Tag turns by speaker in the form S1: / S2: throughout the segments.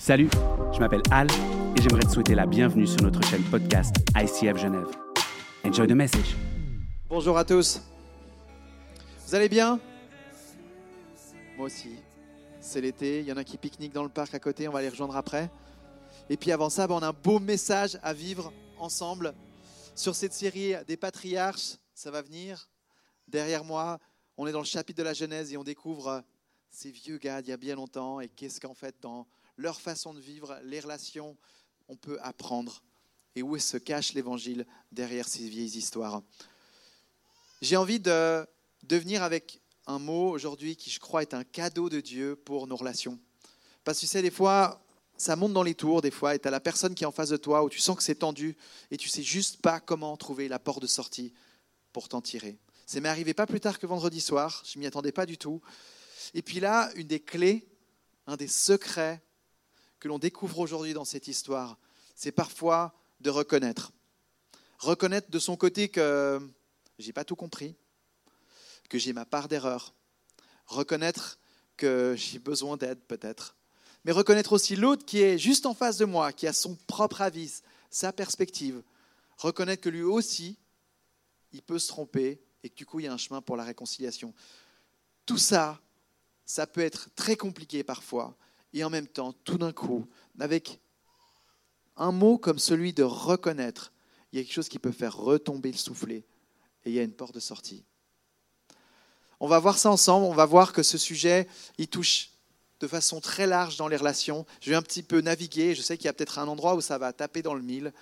S1: Salut, je m'appelle Al et j'aimerais te souhaiter la bienvenue sur notre chaîne podcast ICF Genève. Enjoy the message.
S2: Bonjour à tous. Vous allez bien? Moi aussi. C'est l'été, il y en a qui pique-niquent dans le parc à côté, on va les rejoindre après. Et puis avant ça, ben, on a un beau message à vivre ensemble sur cette série des patriarches. Ça va venir. Derrière moi, on est dans le chapitre de la Genèse et on découvre ces vieux gars d'il y a bien longtemps et qu'est-ce qu'en fait dans leur façon de vivre, les relations, on peut apprendre et où se cache l'évangile derrière ces vieilles histoires? J'ai envie de, de venir avec un mot aujourd'hui qui, je crois, est un cadeau de Dieu pour nos relations. Parce que tu sais, des fois, ça monte dans les tours, des fois, et tu as la personne qui est en face de toi où tu sens que c'est tendu et tu sais juste pas comment trouver la porte de sortie pour t'en tirer. C'est m'est arrivé pas plus tard que vendredi soir, je m'y attendais pas du tout. Et puis là, une des clés, un des secrets que l'on découvre aujourd'hui dans cette histoire, c'est parfois de reconnaître. Reconnaître de son côté que j'ai pas tout compris, que j'ai ma part d'erreur. Reconnaître que j'ai besoin d'aide peut-être. Mais reconnaître aussi l'autre qui est juste en face de moi, qui a son propre avis, sa perspective. Reconnaître que lui aussi, il peut se tromper et que du coup, il y a un chemin pour la réconciliation. Tout ça, ça peut être très compliqué parfois et en même temps, tout d'un coup, avec un mot comme celui de reconnaître, il y a quelque chose qui peut faire retomber le soufflet et il y a une porte de sortie. On va voir ça ensemble, on va voir que ce sujet, il touche de façon très large dans les relations. Je vais un petit peu naviguer, je sais qu'il y a peut-être un endroit où ça va taper dans le mille,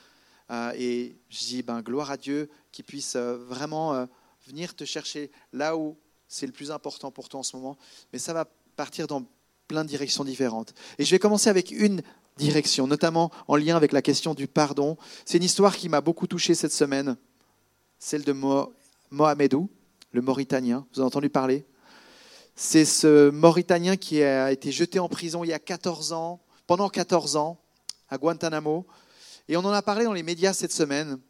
S2: euh, et je dis, ben, gloire à Dieu qui puisse euh, vraiment euh, venir te chercher là où c'est le plus important pour toi en ce moment, mais ça va partir dans plein de directions différentes. Et je vais commencer avec une direction, notamment en lien avec la question du pardon. C'est une histoire qui m'a beaucoup touché cette semaine, celle de Mohamedou, le Mauritanien. Vous avez entendu parler? C'est ce Mauritanien qui a été jeté en prison il y a 14 ans, pendant 14 ans, à Guantanamo. Et on en a parlé dans les médias cette semaine,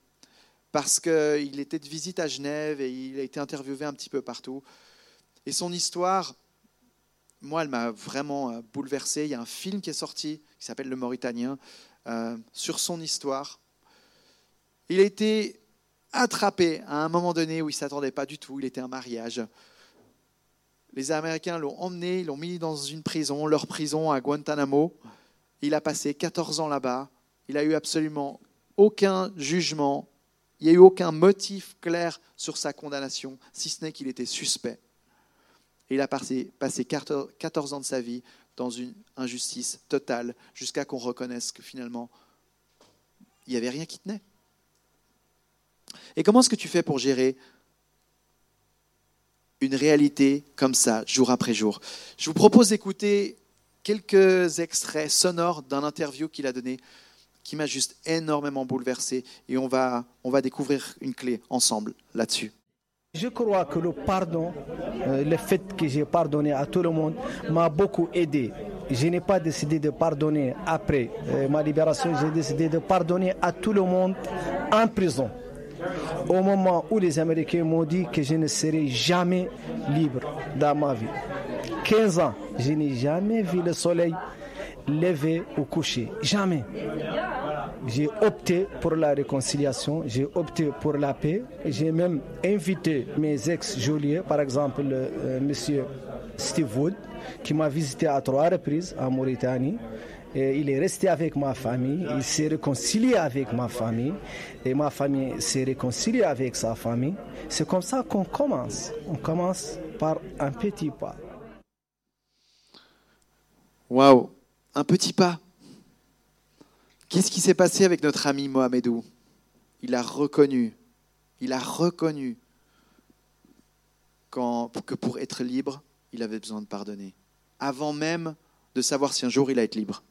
S2: parce qu'il était de visite à Genève et il a été interviewé un petit peu partout. Et son histoire, moi, elle m'a vraiment euh, bouleversé. Il y a un film qui est sorti qui s'appelle Le Mauritanien euh, sur son histoire. Il a été attrapé à un moment donné où il ne s'attendait pas du tout. Il était un mariage. Les Américains l'ont emmené, ils l'ont mis dans une prison, leur prison à Guantanamo. Il a passé 14 ans là-bas. Il a eu absolument aucun jugement. Il n'y a eu aucun motif clair sur sa condamnation, si ce n'est qu'il était suspect. Et il a passé, 14 ans de sa vie dans une injustice totale jusqu'à qu'on reconnaisse que finalement, il n'y avait rien qui tenait. Et comment est-ce que tu fais pour gérer une réalité comme ça, jour après jour? Je vous propose d'écouter quelques extraits sonores d'un interview qu'il a donné qui m'a juste énormément bouleversé et on va, on va découvrir une clé ensemble là-dessus.
S3: Je crois que le pardon, euh, le fait que j'ai pardonné à tout le monde, m'a beaucoup aidé. Je n'ai pas décidé de pardonner après euh, ma libération, j'ai décidé de pardonner à tout le monde en prison. Au moment où les Américains m'ont dit que je ne serai jamais libre dans ma vie. 15 ans, je n'ai jamais vu le soleil lever ou coucher. Jamais. J'ai opté pour la réconciliation, j'ai opté pour la paix. J'ai même invité mes ex-geôliers, par exemple. Euh, monsieur Steve Wood, qui m'a visité à trois reprises en Mauritanie. Il est resté avec ma famille, il s'est réconcilié avec ma famille, et ma famille s'est réconciliée avec sa famille. C'est comme ça qu'on commence. On commence par un petit pas.
S2: Waouh, un petit pas. Qu'est-ce qui s'est passé avec notre ami Mohamedou? Il a reconnu, il a reconnu que pour être libre, il avait besoin de pardonner, avant même de savoir si un jour il allait être libre.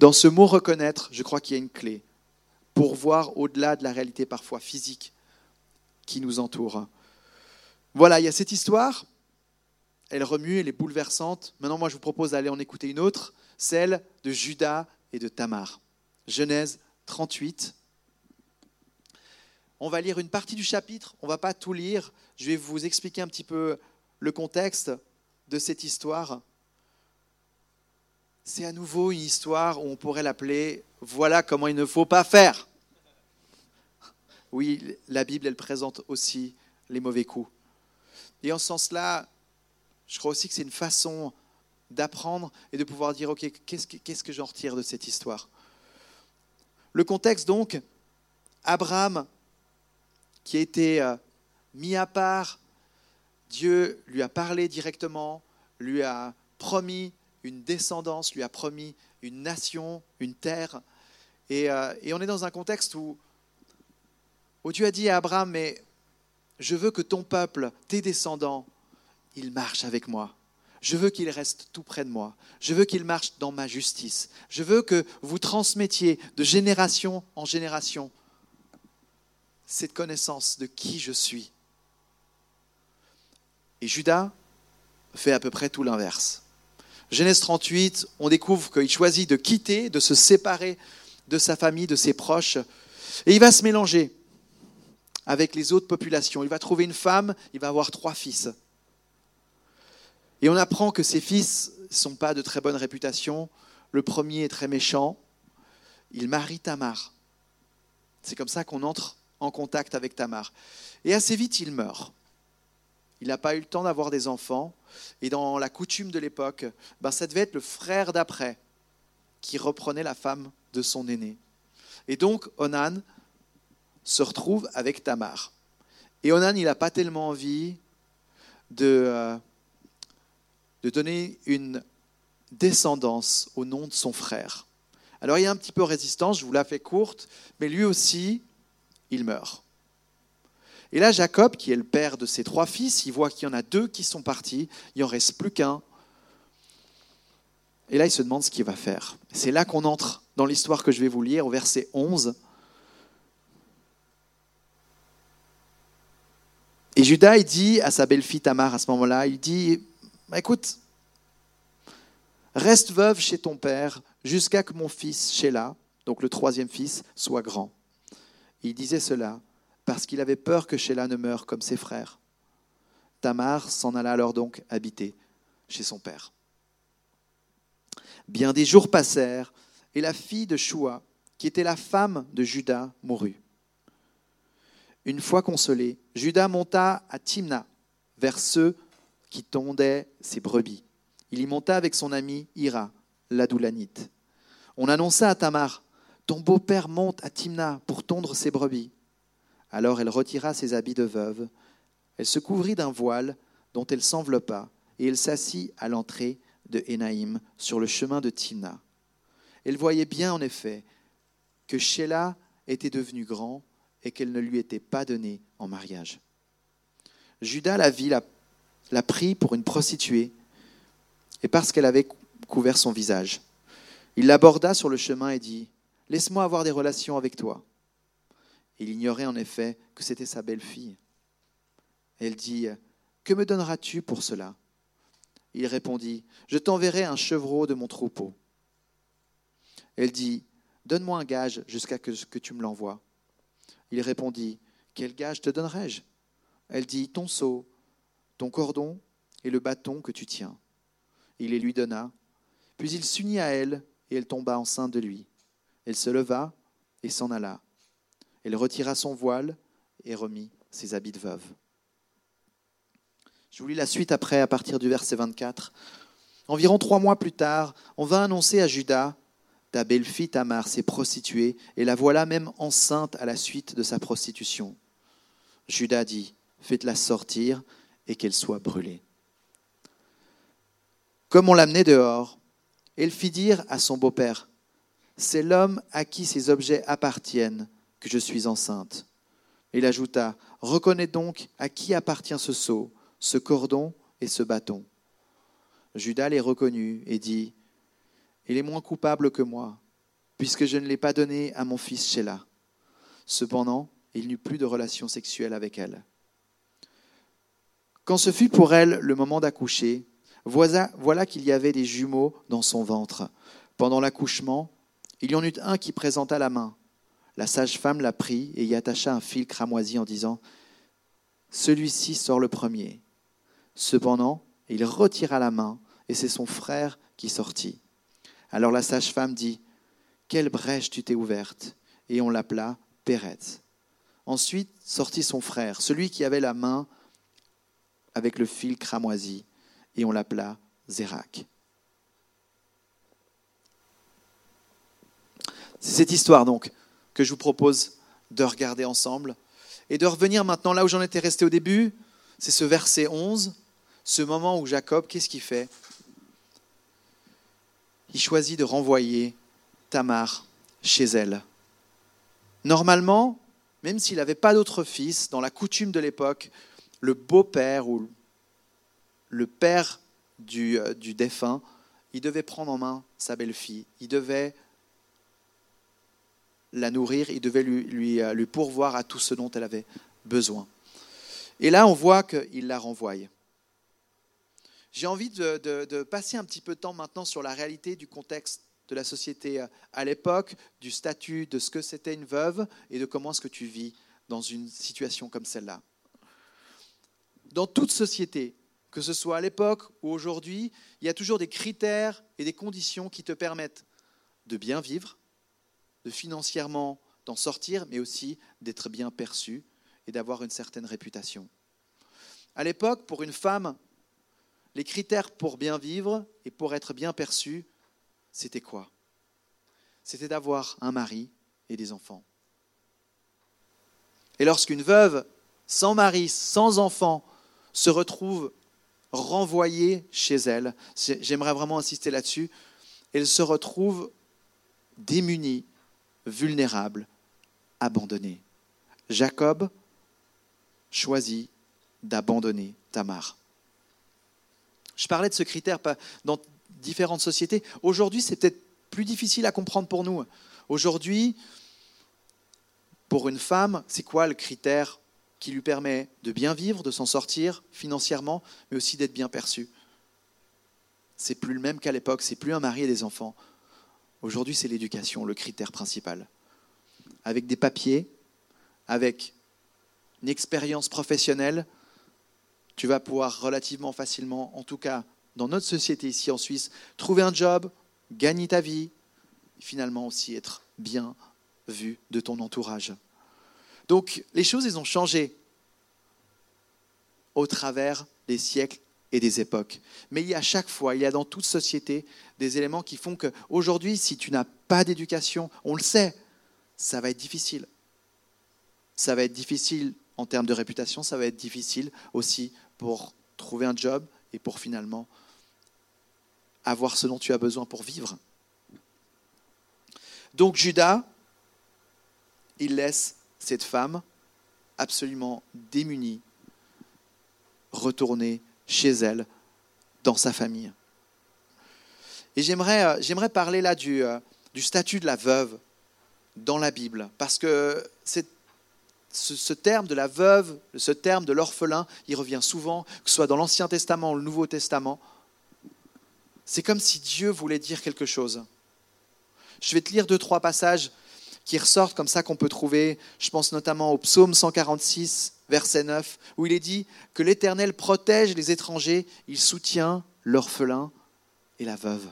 S2: Dans ce mot reconnaître, je crois qu'il y a une clé pour voir au-delà de la réalité parfois physique qui nous entoure. Voilà, il y a cette histoire, elle remue, elle est bouleversante. Maintenant, moi, je vous propose d'aller en écouter une autre celle de Judas et de Tamar. Genèse 38. On va lire une partie du chapitre, on ne va pas tout lire, je vais vous expliquer un petit peu le contexte de cette histoire. c'est à nouveau une histoire où on pourrait l'appeler Voilà comment il ne faut pas faire. Oui, la Bible, elle présente aussi les mauvais coups. Et en ce sens-là, je crois aussi que c'est une façon d'apprendre et de pouvoir dire, OK, qu'est-ce que, j'en retire de cette histoire? Le contexte, donc, Abraham, qui a été euh, mis à part, Dieu lui a parlé directement, lui a promis une descendance, lui a promis une nation, une terre. Et, euh, on est dans un contexte où Dieu a dit à Abraham, mais je veux que ton peuple, tes descendants, ils marchent avec moi. Je veux qu'ils restent tout près de moi. Je veux qu'ils marchent dans ma justice. Je veux que vous transmettiez de génération en génération cette connaissance de qui je suis. Et Judas fait à peu près tout l'inverse. Genèse 38, on découvre qu'il choisit de quitter, de se séparer de sa famille, de ses proches, et il va se mélanger avec les autres populations. Il va trouver une femme, il va avoir trois fils. Et on apprend que ces fils ne sont pas de très bonne réputation. Le premier est très méchant. Il marie Tamar. C'est comme ça qu'on entre en contact avec Tamar. Et assez vite, il meurt. Il n'a pas eu le temps d'avoir des enfants. Et dans la coutume de l'époque, ben, ça devait être le frère d'après qui reprenait la femme de son aîné. Et donc, Onan se retrouve avec Tamar. Et Onan, il n'a pas tellement envie de, euh, de donner une descendance au nom de son frère. Alors il y a un petit peu de résistance, je vous la fais courte, mais lui aussi, il meurt. Et là, Jacob, qui est le père de ses trois fils, il voit qu'il y en a deux qui sont partis, il n'en reste plus qu'un. Et là, il se demande ce qu'il va faire. C'est là qu'on entre dans l'histoire que je vais vous lire, au verset 11. Et Judas, il dit à sa belle-fille Tamar à ce moment-là, il dit, bah, écoute, reste veuve chez ton père jusqu'à que mon fils Sheila, donc le troisième fils, soit grand. il disait cela parce qu'il avait peur que Sheila ne meure comme ses frères. Tamar s'en alla alors donc habiter chez son père. Bien des jours passèrent, et la fille de Shua, qui était la femme de Judas, mourut. Une fois consolé, Judas monta à Timna, vers ceux qui tondaient ses brebis. Il y monta avec son ami Ira, l'Adoulanite. On annonça à Tamar Ton beau-père monte à Timna pour tondre ses brebis. Alors elle retira ses habits de veuve, elle se couvrit d'un voile dont elle s'enveloppa, et elle s'assit à l'entrée de Énaïm, sur le chemin de Timna. Elle voyait bien en effet que Sheila était devenu grand et qu'elle ne lui était pas donnée en mariage. Judas la vit, la, prit pour une prostituée, et parce qu'elle avait couvert son visage. Il l'aborda sur le chemin et dit Laisse-moi avoir des relations avec toi. Il ignorait en effet que c'était sa belle-fille. Elle dit Que me donneras-tu pour cela? Il répondit Je t'enverrai un chevreau de mon troupeau. Elle dit Donne-moi un gage jusqu'à ce que tu me l'envoies. Il répondit, Quel gage te donnerai-je? Elle dit, Ton seau, cordon et le bâton que tu tiens. Il les lui donna. Puis il s'unit à elle, et elle tomba enceinte de lui. Elle se leva et s'en alla. Elle retira son voile et remit ses habits de veuve. Je vous lis la suite après, à partir du verset 24. Environ trois mois plus tard, on vint annoncer à Judas ta belle-fille Tamar s'est prostituée, et la voilà même enceinte à la suite de sa prostitution. Judas dit, faites-la sortir et qu'elle soit brûlée. Comme on l'amenait dehors, elle fit dire à son beau-père, C'est l'homme à qui ces objets appartiennent que je suis enceinte. Il ajouta, Reconnais donc à qui appartient ce seau, ce cordon et ce bâton. Judas les reconnut et dit, il est moins coupable que moi, puisque je ne l'ai pas donné à mon fils Sheila. Cependant, il n'eut plus de relation sexuelle avec elle. Quand ce fut pour elle le moment d'accoucher, voilà, qu'il y avait des jumeaux dans son ventre. Pendant l'accouchement, il y en eut un qui présenta la main. La sage-femme la prit et y attacha un fil cramoisi en disant Celui-ci sort le premier. Cependant, il retira la main et c'est son frère qui sortit. Alors la sage-femme dit, Quelle brèche tu t'es ouverte Et on l'appela Pérez. Ensuite sortit son frère, celui qui avait la main avec le fil cramoisi, et on l'appela Zérak. C'est cette histoire donc que je vous propose de regarder ensemble et de revenir maintenant là où j'en étais resté au début. C'est ce verset 11, ce moment où Jacob, qu'est-ce qu'il fait? Il choisit de renvoyer Tamar chez elle. Normalement, même s'il n'avait pas d'autre fils, dans la coutume de l'époque, le beau-père ou le père du, euh, du, défunt, il devait prendre en main sa belle-fille, il devait la nourrir, il devait lui, euh, lui, pourvoir à tout ce dont elle avait besoin. Et là, on voit qu'il la renvoie. J'ai envie de, de, de, passer un petit peu de temps maintenant sur la réalité du contexte de la société euh, à l'époque, du statut, de ce que c'était une veuve et de comment est-ce que tu vis dans une situation comme celle-là. Dans toute société, que ce soit à l'époque ou aujourd'hui, il y a toujours des critères et des conditions qui te permettent de bien vivre, de financièrement d'en sortir, mais aussi d'être bien perçu et d'avoir une certaine réputation. À l'époque, pour une femme, les critères pour bien vivre et pour être bien perçue, c'était quoi? C'était d'avoir un mari et des enfants. Et lorsqu'une veuve sans mari, sans enfant, se retrouve renvoyée chez elle, j'aimerais vraiment insister là-dessus, elle se retrouve démunie, vulnérable, abandonnée. Jacob choisit d'abandonner Tamar. Je parlais de ce critère dans différentes sociétés. Aujourd'hui, c'est peut-être plus difficile à comprendre pour nous. Aujourd'hui, pour une femme, c'est quoi le critère qui lui permet de bien vivre, de s'en sortir financièrement, mais aussi d'être bien perçue C'est plus le même qu'à l'époque, c'est plus un mari et des enfants. Aujourd'hui, c'est l'éducation, le critère principal. Avec des papiers, avec une expérience professionnelle, tu vas pouvoir relativement facilement, en tout cas dans notre société ici en Suisse, trouver un job, gagner ta vie, finalement aussi être bien vu de ton entourage. Donc les choses, elles ont changé au travers des siècles et des époques. Mais il y a à chaque fois, il y a dans toute société des éléments qui font qu'aujourd'hui, si tu n'as pas d'éducation, on le sait, ça va être difficile. Ça va être difficile en termes de réputation, ça va être difficile aussi pour trouver un job et pour finalement avoir ce dont tu as besoin pour vivre. Donc Judas, il laisse cette femme absolument démunie retourner chez elle, dans sa famille. Et j'aimerais, euh, parler là du, euh, du statut de la veuve dans la Bible, parce que ce, ce, terme de la veuve, ce terme de l'orphelin, il revient souvent, que ce soit dans l'Ancien Testament ou le Nouveau Testament. C'est comme si Dieu voulait dire quelque chose. Je vais te lire deux, trois passages qui ressortent comme ça qu'on peut trouver. Je pense notamment au psaume 146, verset 9, où il est dit que l'Éternel protège les étrangers, il soutient l'orphelin et la veuve.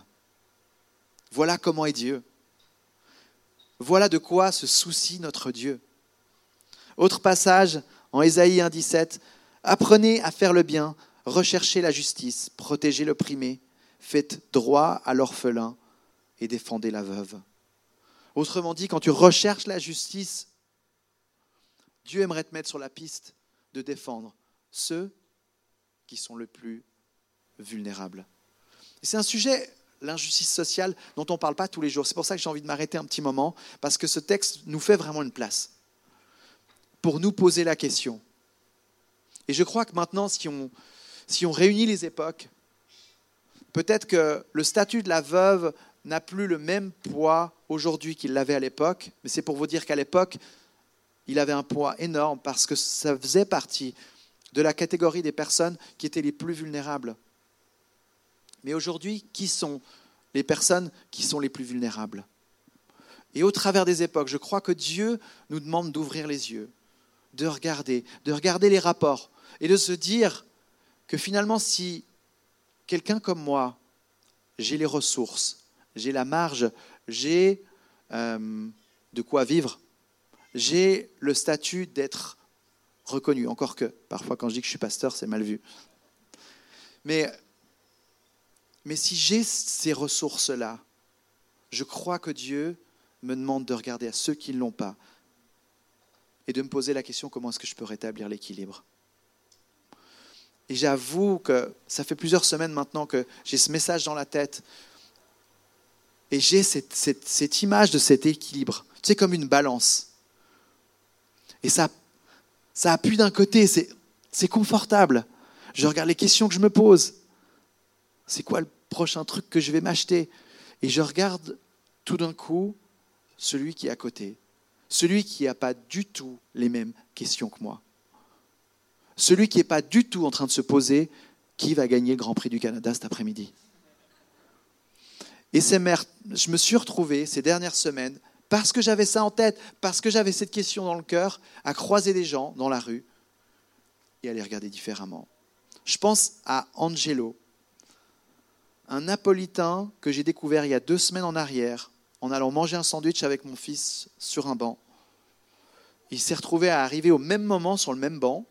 S2: Voilà comment est Dieu. Voilà de quoi se soucie notre Dieu. Autre passage en Ésaïe 1,17 Apprenez à faire le bien, recherchez la justice, protégez l'opprimé, faites droit à l'orphelin et défendez la veuve. Autrement dit, quand tu recherches la justice, Dieu aimerait te mettre sur la piste de défendre ceux qui sont le plus vulnérables. C'est un sujet, l'injustice sociale, dont on ne parle pas tous les jours. C'est pour ça que j'ai envie de m'arrêter un petit moment, parce que ce texte nous fait vraiment une place pour nous poser la question. Et je crois que maintenant, si on, si on réunit les époques, peut-être que le statut de la veuve n'a plus le même poids aujourd'hui qu'il l'avait à l'époque, mais c'est pour vous dire qu'à l'époque, il avait un poids énorme parce que ça faisait partie de la catégorie des personnes qui étaient les plus vulnérables. Mais aujourd'hui, qui sont les personnes qui sont les plus vulnérables? Et au travers des époques, je crois que Dieu nous demande d'ouvrir les yeux, de regarder, de regarder les rapports et de se dire que finalement, si quelqu'un comme moi, j'ai les ressources, j'ai la marge, j'ai euh, de quoi vivre, j'ai le statut d'être reconnu. Encore que parfois quand je dis que je suis pasteur, c'est mal vu. Mais, mais si j'ai ces ressources-là, je crois que Dieu me demande de regarder à ceux qui ne l'ont pas et de me poser la question comment est-ce que je peux rétablir l'équilibre? Et j'avoue que ça fait plusieurs semaines maintenant que j'ai ce message dans la tête et j'ai cette, image de cet équilibre. C'est comme une balance. Et ça, ça appuie d'un côté, c'est confortable. Je regarde les questions que je me pose. C'est quoi le prochain truc que je vais m'acheter? Et je regarde tout d'un coup celui qui est à côté, celui qui n'a pas du tout les mêmes questions que moi, celui qui n'est pas du tout en train de se poser qui va gagner le Grand Prix du Canada cet après-midi? Et je me suis retrouvé ces dernières semaines, parce que j'avais ça en tête, parce que j'avais cette question dans le cœur, à croiser des gens dans la rue et à les regarder différemment. Je pense à Angelo, un Napolitain que j'ai découvert il y a deux semaines en arrière, en allant manger un sandwich avec mon fils sur un banc. Il s'est retrouvé à arriver au même moment sur le même banc.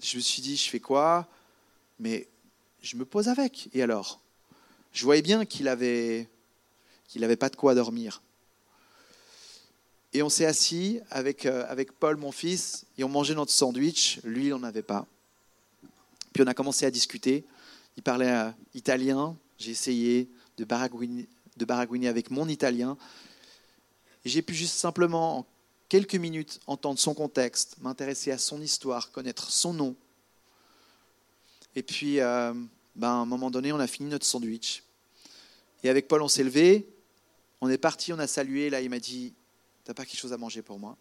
S2: Je me suis dit, je fais quoi? Mais je me pose avec. Et alors? Je voyais bien qu'il avait qu'il n'avait pas de quoi dormir. Et on s'est assis avec, euh, avec Paul, mon fils, et on mangeait notre sandwich. Lui, il n'en avait pas. Puis on a commencé à discuter. Il parlait euh, italien. J'ai essayé de baragouiner, avec mon italien. J'ai pu juste simplement, en quelques minutes, entendre son contexte, m'intéresser à son histoire, connaître son nom. Et puis, euh, ben, à un moment donné, on a fini notre sandwich. Et avec Paul, on s'est levé, on est parti, on a salué. Là, il m'a dit T'as pas quelque chose à manger pour moi?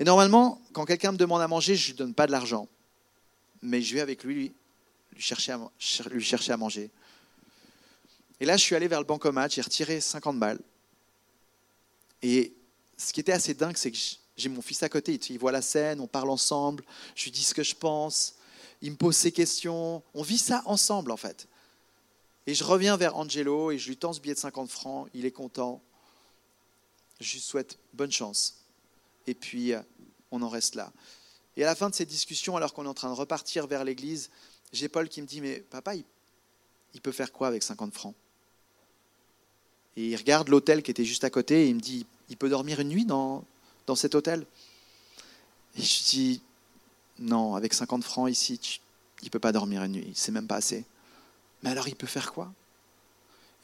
S2: Et normalement, quand quelqu'un me demande à manger, je ne lui donne pas de l'argent. Mais je vais avec lui, lui chercher à, lui chercher à manger. Et là, je suis allé vers le bancomat, j'ai retiré 50 balles. Et ce qui était assez dingue, c'est que j'ai mon fils à côté, il voit la scène, on parle ensemble, je lui dis ce que je pense, il me pose ses questions, on vit ça ensemble en fait. Et je reviens vers Angelo et je lui tends ce billet de 50 francs, il est content. Je lui souhaite bonne chance. Et puis, euh, on en reste là. Et à la fin de cette discussion, alors qu'on est en train de repartir vers l'église, j'ai Paul qui me dit, mais papa, il, peut faire quoi avec 50 francs? Et il regarde l'hôtel qui était juste à côté et il me dit, il peut dormir une nuit dans, dans cet hôtel? Et je dis, non, avec 50 francs ici, il ne peut pas dormir une nuit, c'est même pas assez. Mais alors il peut faire quoi?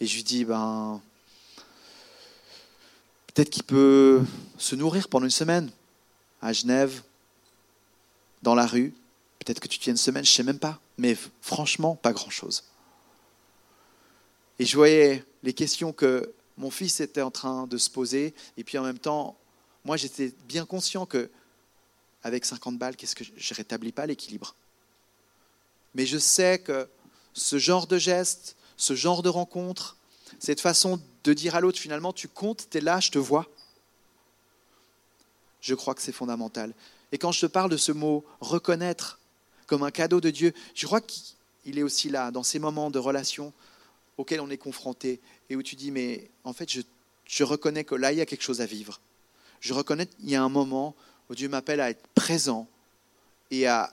S2: Et je lui dis, ben, peut-être qu'il peut se nourrir pendant une semaine à Genève, dans la rue. Peut-être que tu tiens une semaine, je ne sais même pas. Mais franchement, pas grand-chose. Et je voyais les questions que mon fils était en train de se poser. Et puis en même temps, moi, j'étais bien conscient que avec 50 balles, qu'est-ce que je ne rétablis pas l'équilibre? Mais je sais que ce genre de geste, ce genre de rencontre, cette façon de dire à l'autre finalement, tu comptes, tu es là, je te vois, je crois que c'est fondamental. Et quand je te parle de ce mot reconnaître comme un cadeau de Dieu, je crois qu'il est aussi là, dans ces moments de relation auxquels on est confronté et où tu dis, mais en fait, je, reconnais que là, il y a quelque chose à vivre. Je reconnais qu'il y a un moment où Dieu m'appelle à être présent et à,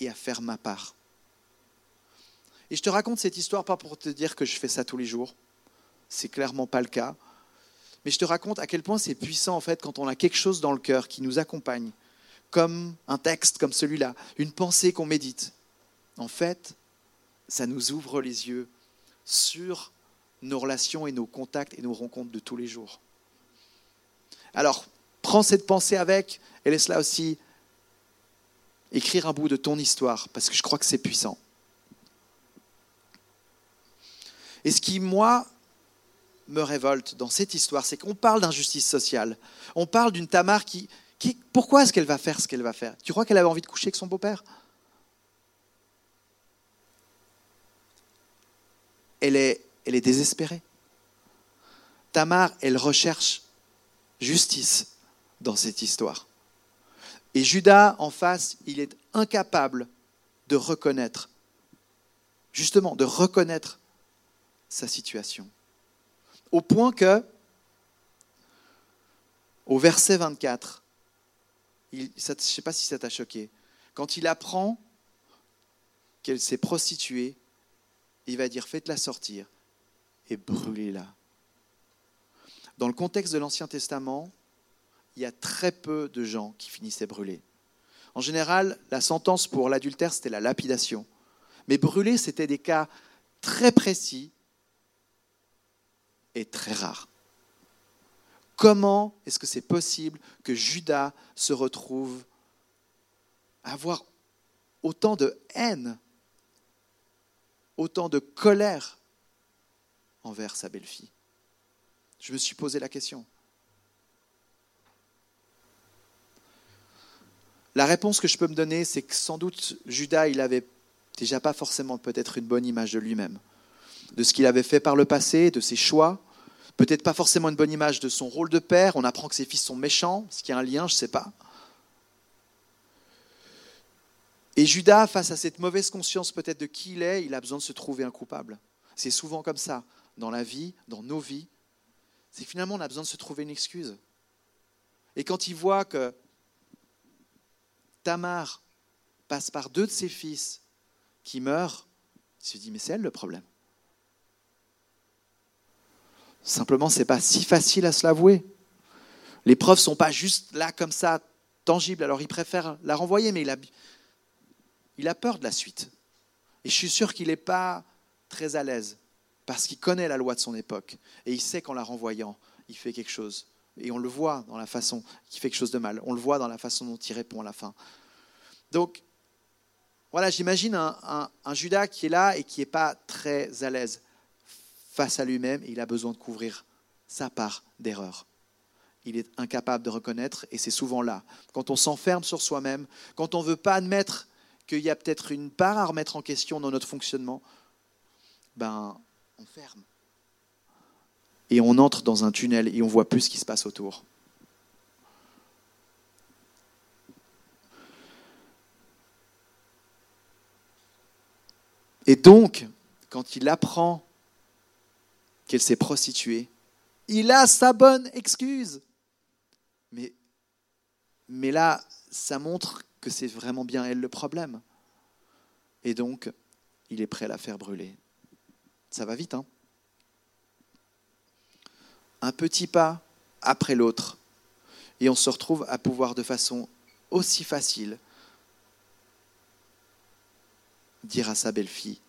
S2: et à faire ma part. Et je te raconte cette histoire pas pour te dire que je fais ça tous les jours. C'est clairement pas le cas. Mais je te raconte à quel point c'est puissant en fait quand on a quelque chose dans le cœur qui nous accompagne, comme un texte comme celui-là, une pensée qu'on médite. En fait, ça nous ouvre les yeux sur nos relations et nos contacts et nos rencontres de tous les jours. Alors, prends cette pensée avec et laisse-la aussi écrire un bout de ton histoire, parce que je crois que c'est puissant. Et ce qui, moi, me révolte dans cette histoire, c'est qu'on parle d'injustice sociale. On parle d'une Tamar qui, pourquoi est-ce qu'elle va faire ce qu'elle va faire? Tu crois qu'elle avait envie de coucher avec son beau-père? Elle est désespérée. Tamar, elle recherche justice dans cette histoire. Et Judas, en face, il est incapable de reconnaître, justement, de reconnaître sa situation. Au point que, au verset 24, je ne sais pas si ça t'a choqué, quand il apprend qu'elle s'est prostituée, il va dire faites-la sortir et brûlez-la. Dans le contexte de l'Ancien Testament, il y a très peu de gens qui finissaient brûlés. En général, la sentence pour l'adultère, c'était la lapidation. Mais brûler, c'était des cas très précis et très rares. Comment est-ce que c'est possible que Judas se retrouve à avoir autant de haine, autant de colère envers sa belle-fille? Je me suis posé la question. La réponse que je peux me donner, c'est que sans doute Judas, il avait déjà pas forcément peut-être une bonne image de lui-même, de ce qu'il avait fait par le passé, de ses choix, peut-être pas forcément une bonne image de son rôle de père. On apprend que ses fils sont méchants, ce qui a un lien, je ne sais pas. Et Judas, face à cette mauvaise conscience peut-être de qui il est, il a besoin de se trouver un coupable. C'est souvent comme ça, dans la vie, dans nos vies. C'est finalement, on a besoin de se trouver une excuse. Et quand il voit que Tamar passe par deux de ses fils qui meurent, il se dit, mais c'est elle le problème. Simplement, ce n'est pas si facile à se l'avouer. Les preuves ne sont pas juste là comme ça, tangibles. Alors il préfère la renvoyer, mais il a, peur de la suite. Et je suis sûr qu'il n'est pas très à l'aise, parce qu'il connaît la loi de son époque. Et il sait qu'en la renvoyant, il fait quelque chose et on le voit dans la façon qu'il fait quelque chose de mal. On le voit dans la façon dont il répond à la fin. Donc, voilà, j'imagine un, Judas qui est là et qui n'est pas très à l'aise face à lui-même. Il a besoin de couvrir sa part d'erreur. Il est incapable de reconnaître et c'est souvent là. Quand on s'enferme sur soi-même, quand on ne veut pas admettre qu'il y a peut-être une part à remettre en question dans notre fonctionnement, ben, on ferme et on entre dans un tunnel et on voit plus ce qui se passe autour. Et donc, quand il apprend qu'elle s'est prostituée, il a sa bonne excuse. Mais, mais là, ça montre que c'est vraiment bien elle le problème. Et donc, il est prêt à la faire brûler. Ça va vite, hein un petit pas après l'autre. Et on se retrouve à pouvoir de façon aussi facile dire à sa belle-fille,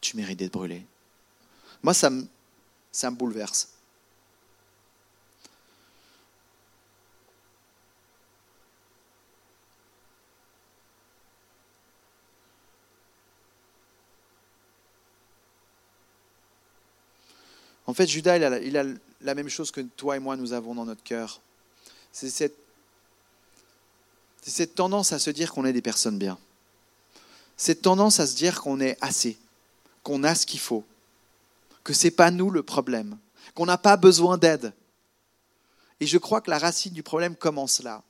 S2: tu mérites d'être brûlée. Moi, ça me, ça me bouleverse. En fait, Judas, il a, la même chose que toi et moi nous avons dans notre cœur. C'est cette, cette tendance à se dire qu'on est des personnes bien. Cette tendance à se dire qu'on est assez, qu'on a ce qu'il faut, que ce n'est pas nous le problème, qu'on n'a pas besoin d'aide. Et je crois que la racine du problème commence là,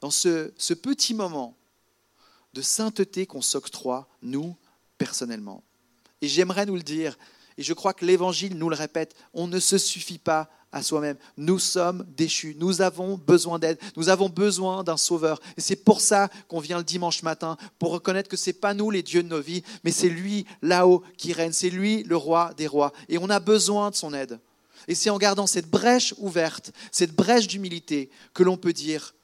S2: dans ce, ce petit moment de sainteté qu'on s'octroie, nous, personnellement. Et j'aimerais nous le dire, et je crois que l'Évangile nous le répète, on ne se suffit pas à soi-même. Nous sommes déchus. Nous avons besoin d'aide. Nous avons besoin d'un sauveur. Et c'est pour ça qu'on vient le dimanche matin, pour reconnaître que ce n'est pas nous les dieux de nos vies, mais c'est lui là-haut qui règne. C'est lui le roi des rois. Et on a besoin de son aide. Et c'est en gardant cette brèche ouverte, cette brèche d'humilité, que l'on peut dire,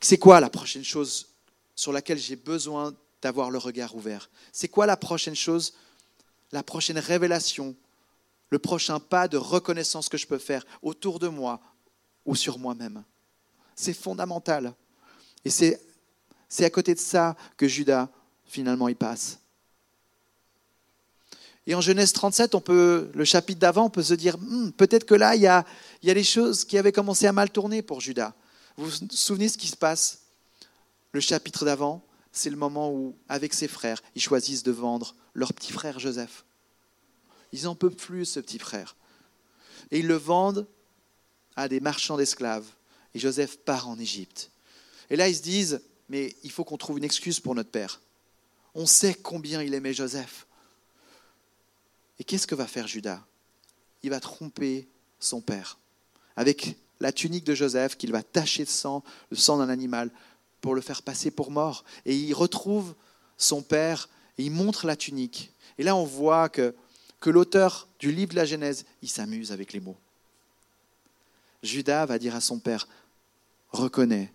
S2: c'est quoi la prochaine chose sur laquelle j'ai besoin d'avoir le regard ouvert? C'est quoi la prochaine chose la prochaine révélation, le prochain pas de reconnaissance que je peux faire autour de moi ou sur moi-même. C'est fondamental. Et c'est, à côté de ça que Judas, finalement, y passe. Et en Genèse 37, on peut, le chapitre d'avant, on peut se dire, hmm, peut-être que là, il y, a, il y a des choses qui avaient commencé à mal tourner pour Judas. Vous vous souvenez ce qui se passe? Le chapitre d'avant, c'est le moment où, avec ses frères, ils choisissent de vendre leur petit frère Joseph. Ils n'en peuvent plus, ce petit frère. Et ils le vendent à des marchands d'esclaves. Et Joseph part en Égypte. Et là, ils se disent, mais il faut qu'on trouve une excuse pour notre père. On sait combien il aimait Joseph. Et qu'est-ce que va faire Judas? Il va tromper son père avec la tunique de Joseph qu'il va tacher de sang, le sang d'un animal, pour le faire passer pour mort. Et il retrouve son père et il montre la tunique. Et là, on voit que, que l'auteur du livre de la Genèse, il s'amuse avec les mots. Judas va dire à son père, reconnais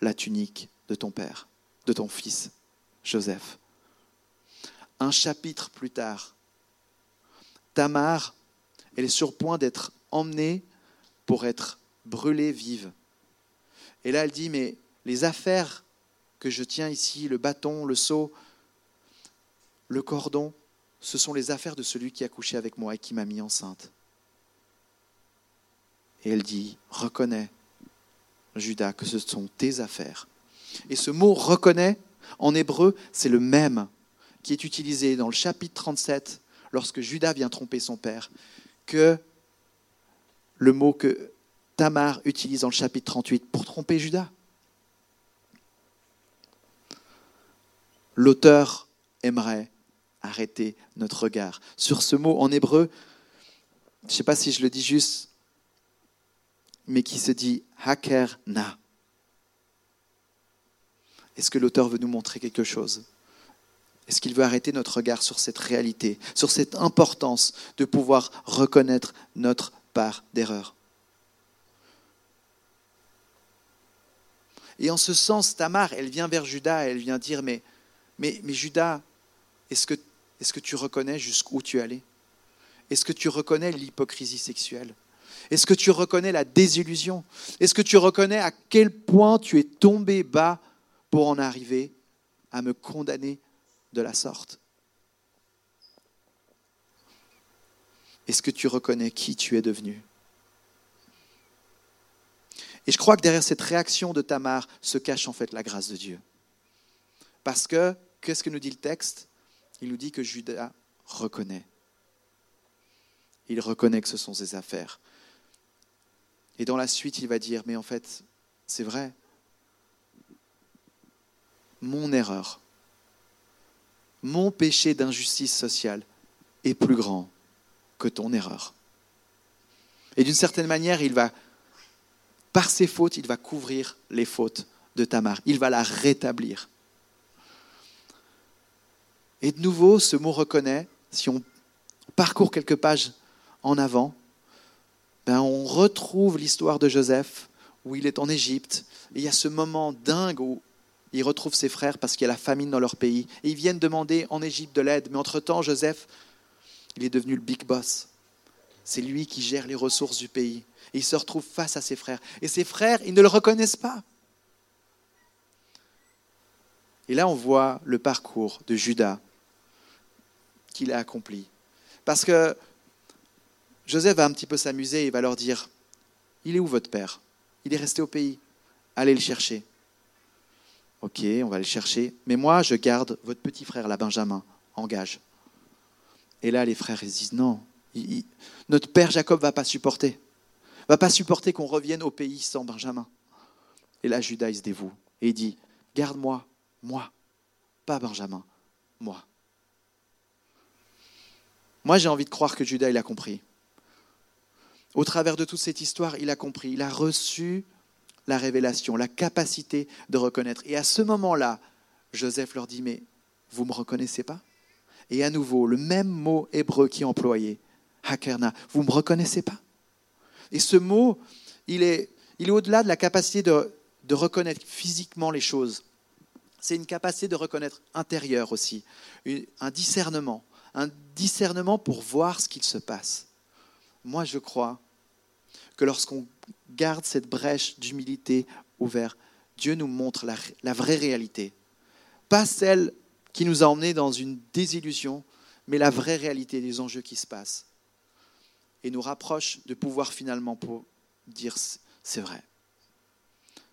S2: la tunique de ton père, de ton fils, Joseph. Un chapitre plus tard, Tamar, elle est sur point d'être emmenée pour être brûlée vive. Et là, elle dit, mais les affaires que je tiens ici, le bâton, le seau, le cordon, ce sont les affaires de celui qui a couché avec moi et qui m'a mis enceinte. Et elle dit, reconnais, Judas, que ce sont tes affaires. Et ce mot reconnais, en hébreu, c'est le même qui est utilisé dans le chapitre 37, lorsque Judas vient tromper son père, que le mot que Tamar utilise dans le chapitre 38 pour tromper Judas. L'auteur aimerait arrêter notre regard sur ce mot en hébreu. Je ne sais pas si je le dis juste, mais qui se dit haker na. Est-ce que l'auteur veut nous montrer quelque chose? Est-ce qu'il veut arrêter notre regard sur cette réalité, sur cette importance de pouvoir reconnaître notre part d'erreur? Et en ce sens, Tamar, elle vient vers Judas, elle vient dire, mais, mais, Judas, est-ce que, que tu reconnais jusqu'où tu es allé? Est-ce que tu reconnais l'hypocrisie sexuelle? Est-ce que tu reconnais la désillusion? Est-ce que tu reconnais à quel point tu es tombé bas pour en arriver à me condamner de la sorte? Est-ce que tu reconnais qui tu es devenu? Et je crois que derrière cette réaction de Tamar se cache en fait la grâce de Dieu. Parce que, qu'est-ce que nous dit le texte? Il nous dit que Judas reconnaît. Il reconnaît que ce sont ses affaires. Et dans la suite, il va dire, mais en fait, c'est vrai. Mon erreur, mon péché d'injustice sociale est plus grand que ton erreur. Et d'une certaine manière, il va par ses fautes, il va couvrir les fautes de Tamar. Il va la rétablir. Et de nouveau, ce mot reconnaît, si on parcourt quelques pages en avant, ben on retrouve l'histoire de Joseph, où il est en Égypte, et il y a ce moment dingue où il retrouve ses frères parce qu'il y a la famine dans leur pays, et ils viennent demander en Égypte de l'aide, mais entre-temps, Joseph, il est devenu le big boss. C'est lui qui gère les ressources du pays. Et il se retrouve face à ses frères. Et ses frères, ils ne le reconnaissent pas. Et là, on voit le parcours de Judas qu'il a accompli. Parce que Joseph va un petit peu s'amuser, il va leur dire, il est où votre père? Il est resté au pays. Allez le chercher. Ok, on va le chercher. Mais moi, je garde votre petit frère, là, Benjamin, en gage. Et là, les frères, ils disent, non, notre père Jacob va pas supporter va pas supporter qu'on revienne au pays sans Benjamin. Et là, Judas, il se dévoue et il dit, garde-moi, moi, pas Benjamin, moi. Moi, j'ai envie de croire que Judas, il a compris. Au travers de toute cette histoire, il a compris, il a reçu la révélation, la capacité de reconnaître. Et à ce moment-là, Joseph leur dit, mais vous ne me reconnaissez pas? Et à nouveau, le même mot hébreu qui est employé, Hakerna, vous ne me reconnaissez pas? Et ce mot, il est, il est au-delà de la capacité de, de reconnaître physiquement les choses. C'est une capacité de reconnaître intérieur aussi, un discernement, un discernement pour voir ce qu'il se passe. Moi, je crois que lorsqu'on garde cette brèche d'humilité ouverte, Dieu nous montre la, vraie réalité. Pas celle qui nous a emmenés dans une désillusion, mais la vraie réalité des enjeux qui se passent et nous rapproche de pouvoir finalement dire c'est vrai.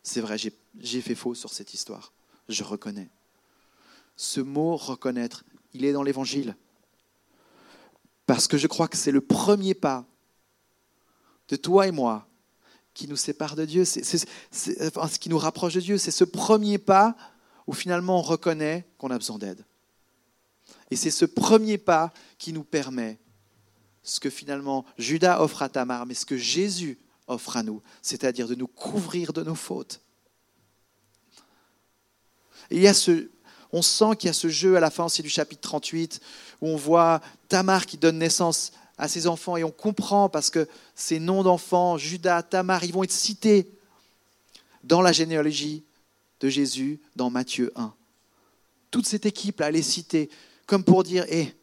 S2: C'est vrai, j'ai fait faux sur cette histoire. Je reconnais. Ce mot reconnaître, il est dans l'Évangile. Parce que je crois que c'est le premier pas de toi et moi qui nous sépare de Dieu, c'est ce qui nous rapproche de Dieu. C'est ce premier pas où finalement on reconnaît qu'on a besoin d'aide. Et c'est ce premier pas qui nous permet ce que finalement Judas offre à Tamar, mais ce que Jésus offre à nous, c'est-à-dire de nous couvrir de nos fautes. il y a ce, on sent qu'il y a ce jeu à la fin aussi du chapitre 38 où on voit Tamar qui donne naissance à ses enfants et on comprend parce que ces noms d'enfants, Judas, Tamar, ils vont être cités dans la généalogie de Jésus dans Matthieu 1. Toute cette équipe-là, est citée comme pour dire, hé,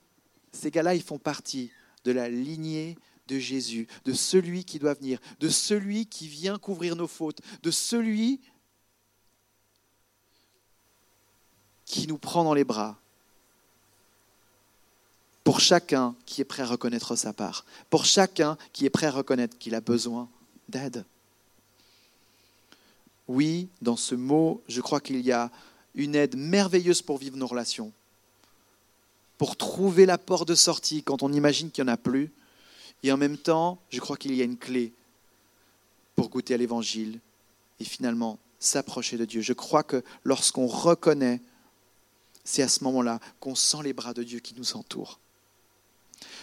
S2: ces gars-là, ils font partie de la lignée de Jésus, de celui qui doit venir, de celui qui vient couvrir nos fautes, de celui qui nous prend dans les bras. Pour chacun qui est prêt à reconnaître sa part, pour chacun qui est prêt à reconnaître qu'il a besoin d'aide. Oui, dans ce mot, je crois qu'il y a une aide merveilleuse pour vivre nos relations, pour trouver la porte de sortie quand on imagine qu'il n'y en a plus. Et en même temps, je crois qu'il y a une clé pour goûter à l'Évangile et finalement s'approcher de Dieu. Je crois que lorsqu'on reconnaît, c'est à ce moment-là qu'on sent les bras de Dieu qui nous entourent.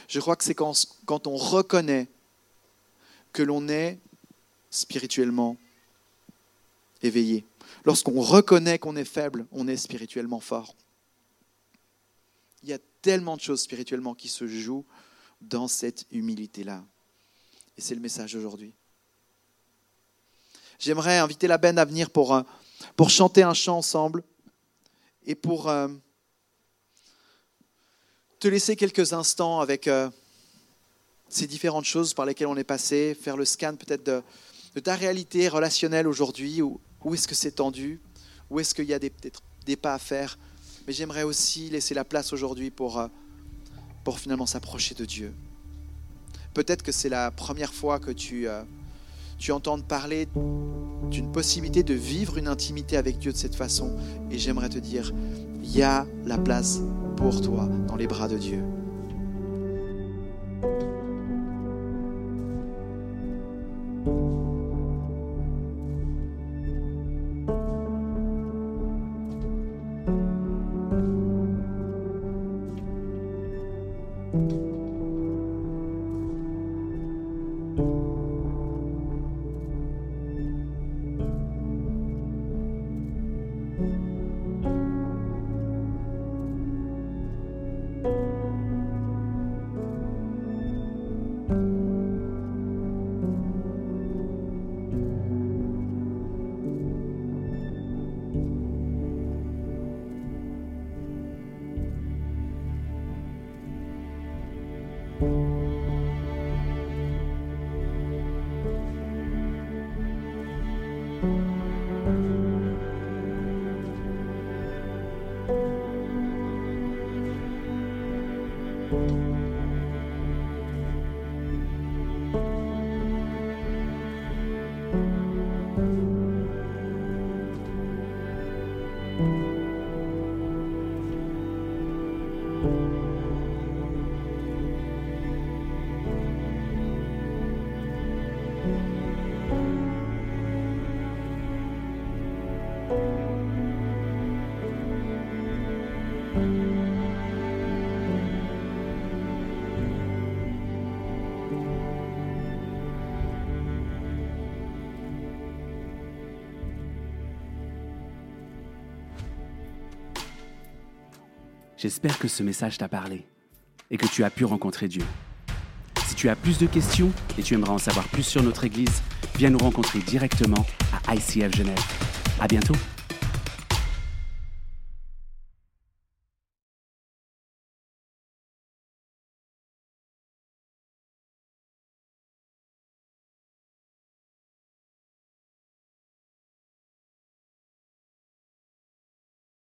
S2: Je crois que c'est quand, on reconnaît que l'on est spirituellement éveillé. Lorsqu'on reconnaît qu'on est faible, on est spirituellement fort. Il y a tellement de choses spirituellement qui se jouent dans cette humilité-là. Et c'est le message d'aujourd'hui. J'aimerais inviter la benne à venir pour, euh, pour chanter un chant ensemble et pour euh, te laisser quelques instants avec euh, ces différentes choses par lesquelles on est passé, faire le scan peut-être de, ta réalité relationnelle aujourd'hui, où, où est-ce que c'est tendu, où est-ce qu'il y a des, des pas à faire mais j'aimerais aussi laisser la place aujourd'hui pour, euh, pour finalement s'approcher de Dieu. Peut-être que c'est la première fois que tu, tu entends parler d'une possibilité de vivre une intimité avec Dieu de cette façon. Et j'aimerais te dire, il y a la place pour toi dans les bras de Dieu.
S1: J'espère que ce message t'a parlé et que tu as pu rencontrer Dieu. Si tu as plus de questions et tu aimerais en savoir plus sur notre Église, viens nous rencontrer directement à ICF Genève. À bientôt!